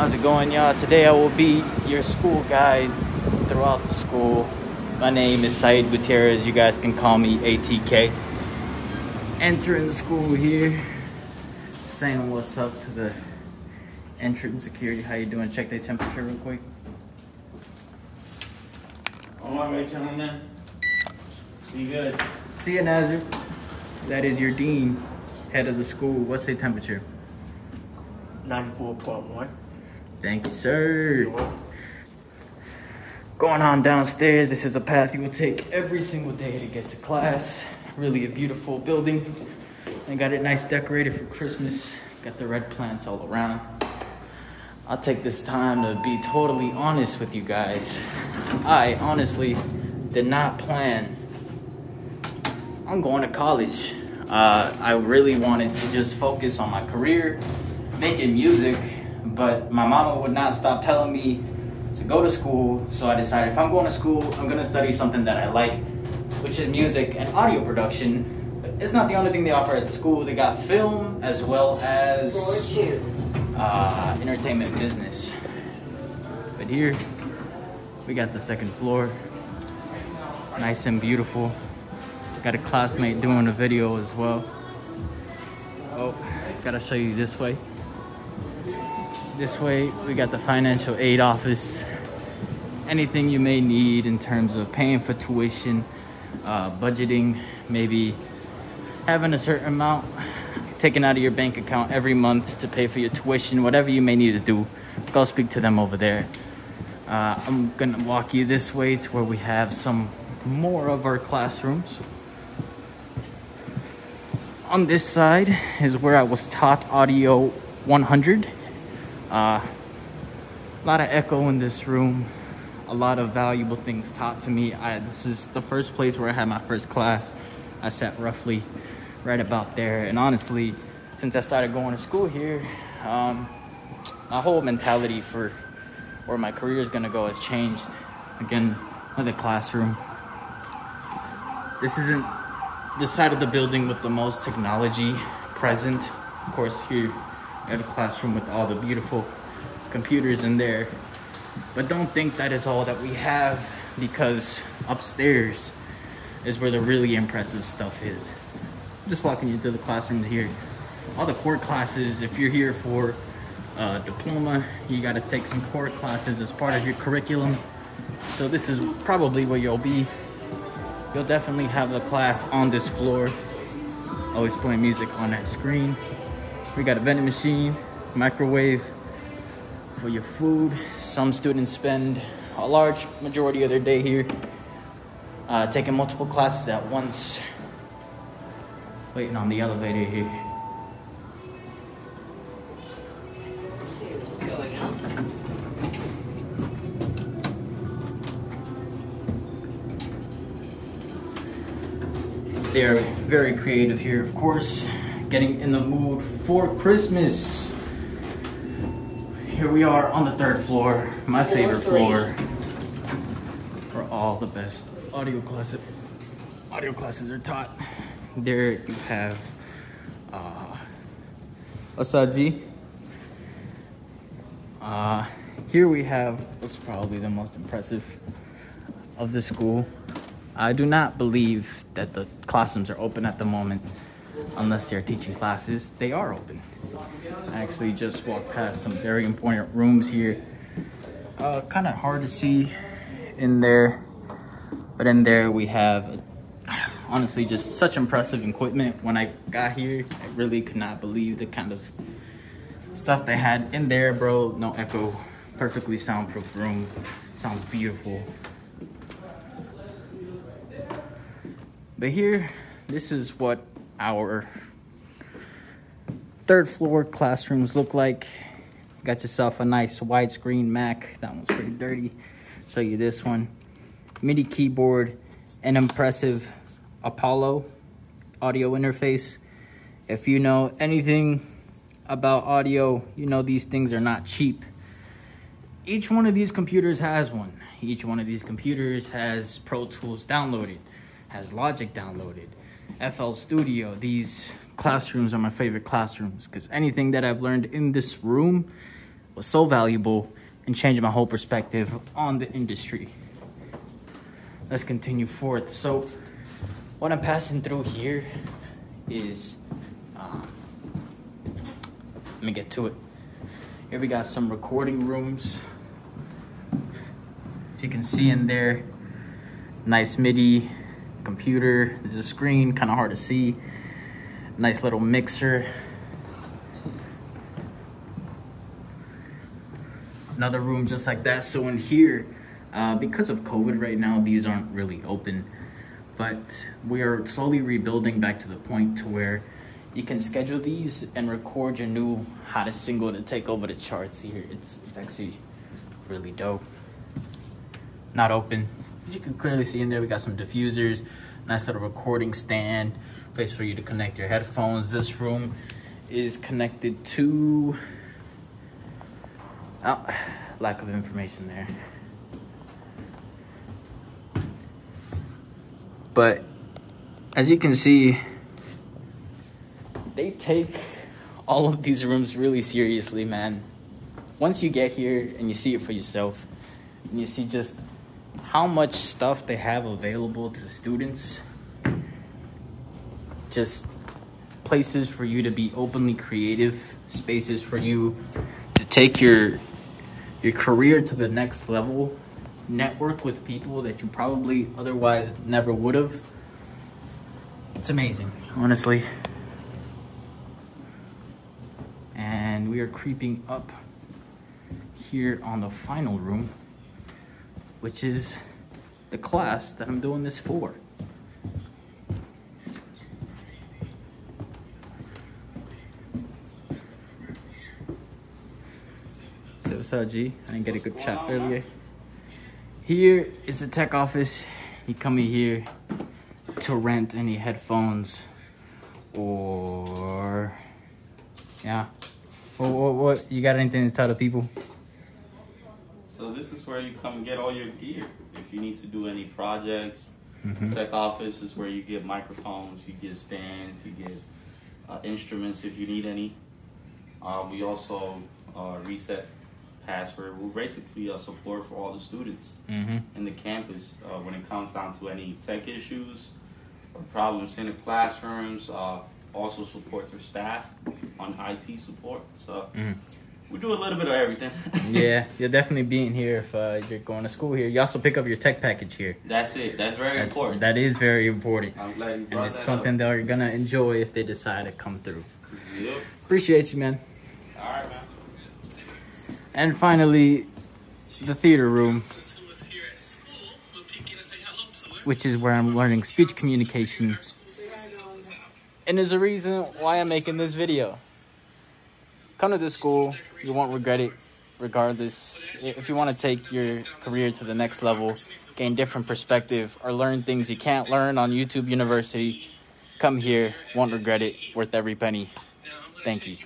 How's it going, y'all? Today I will be your school guide throughout the school. My name is Said Gutierrez. You guys can call me ATK. Entering the school here, saying what's up to the entrance security. How you doing? Check their temperature real quick. All right, gentlemen. Be good. See you, Nazir. That is your dean, head of the school. What's the temperature? 94.1. Thank you, sir. Going on downstairs, this is a path you will take every single day to get to class. Really a beautiful building. I got it nice decorated for Christmas. Got the red plants all around. I'll take this time to be totally honest with you guys. I honestly did not plan on going to college. Uh, I really wanted to just focus on my career, making music, but my mama would not stop telling me to go to school. So I decided if I'm going to school, I'm gonna study something that I like, which is music and audio production. But it's not the only thing they offer at the school. They got film as well as uh, entertainment business. But here, we got the second floor. Nice and beautiful. Got a classmate doing a video as well. Oh, gotta show you this way. This way, we got the financial aid office. Anything you may need in terms of paying for tuition, uh, budgeting, maybe having a certain amount taken out of your bank account every month to pay for your tuition, whatever you may need to do, go speak to them over there. Uh, I'm gonna walk you this way to where we have some more of our classrooms. On this side is where I was taught audio 100. Uh, a lot of echo in this room, a lot of valuable things taught to me. I, this is the first place where I had my first class. I sat roughly right about there. And honestly, since I started going to school here, um, my whole mentality for where my career is gonna go has changed. Again, another classroom. This isn't the side of the building with the most technology present. Of course, here have a classroom with all the beautiful computers in there. But don't think that is all that we have because upstairs is where the really impressive stuff is. Just walking you through the classrooms here. All the core classes, if you're here for a diploma, you got to take some core classes as part of your curriculum. So this is probably where you'll be. You'll definitely have a class on this floor. Always playing music on that screen. We got a vending machine, microwave for your food. Some students spend a large majority of their day here uh, taking multiple classes at once. Waiting on the elevator here. They're very creative here, of course. Getting in the mood for Christmas. Here we are on the third floor, my Floor favorite three. floor. For all the best audio classes audio classes are taught. There you have uh Asadzi. Uh here we have what's probably the most impressive of the school. I do not believe that the classrooms are open at the moment unless they're teaching classes. They are open. I actually just walked past some very important rooms here. Uh, kind of hard to see in there, but in there we have honestly just such impressive equipment. When I got here, I really could not believe the kind of stuff they had in there, bro. No echo, perfectly soundproof room. Sounds beautiful. But here, this is what our third floor classrooms look like. Got yourself a nice widescreen Mac. That one's pretty dirty. Show you this one. MIDI keyboard, an impressive Apollo audio interface. If you know anything about audio, you know these things are not cheap. Each one of these computers has one. Each one of these computers has Pro Tools downloaded, has Logic downloaded, FL Studio. These classrooms are my favorite classrooms because anything that I've learned in this room was so valuable and changed my whole perspective on the industry. Let's continue forth. So, what I'm passing through here is, um, let me get to it. Here we got some recording rooms. If you can see in there, nice MIDI computer. There's a screen, kind of hard to see. Nice little mixer. Another room just like that. So in here, uh, because of COVID right now, these aren't really open. But we are slowly rebuilding back to the point to where you can schedule these and record your new hottest single to take over the charts here. It's, it's actually really dope. Not open. You can clearly see in there we got some diffusers, nice little recording stand, place for you to connect your headphones. This room is connected to oh, lack of information there. But as you can see, they take all of these rooms really seriously, man. Once you get here and you see it for yourself, and you see just how much stuff they have available to students, just places for you to be openly creative, spaces for you to take your your career to the next level, network with people that you probably otherwise never would have. It's amazing, honestly. And we are creeping up here on the final room, which is the class that I'm doing this for. So G? I didn't get a good chat earlier. Here is the tech office. You come here to rent any headphones or yeah. What, what, what you got anything to tell the people? This is where you come and get all your gear. If you need to do any projects, Mhm. tech office is where you get microphones, you get stands, you get uh, instruments if you need any. Uh, we also uh, reset password. We're basically a support for all the students Mm-hmm. in the campus uh, when it comes down to any tech issues or problems in the classrooms. Uh, also support their staff on IT support. So Mhm. We do a little bit of everything. yeah, you'll definitely be in here if uh, you're going to school here. You also pick up your tech package here. That's it. That's very That's, important. That is very important. I'm glad you brought And it's that something up. they're gonna enjoy if they decide to come through. Yep. Appreciate you, man. All right, man. And finally, the theater room, which is where I'm learning speech communication. And there's a reason why I'm making this video. Come to this school, you won't regret it, regardless. If you want to take your career to the next level, gain different perspective, or learn things you can't learn on YouTube University, come here, won't regret it, worth every penny. Thank you.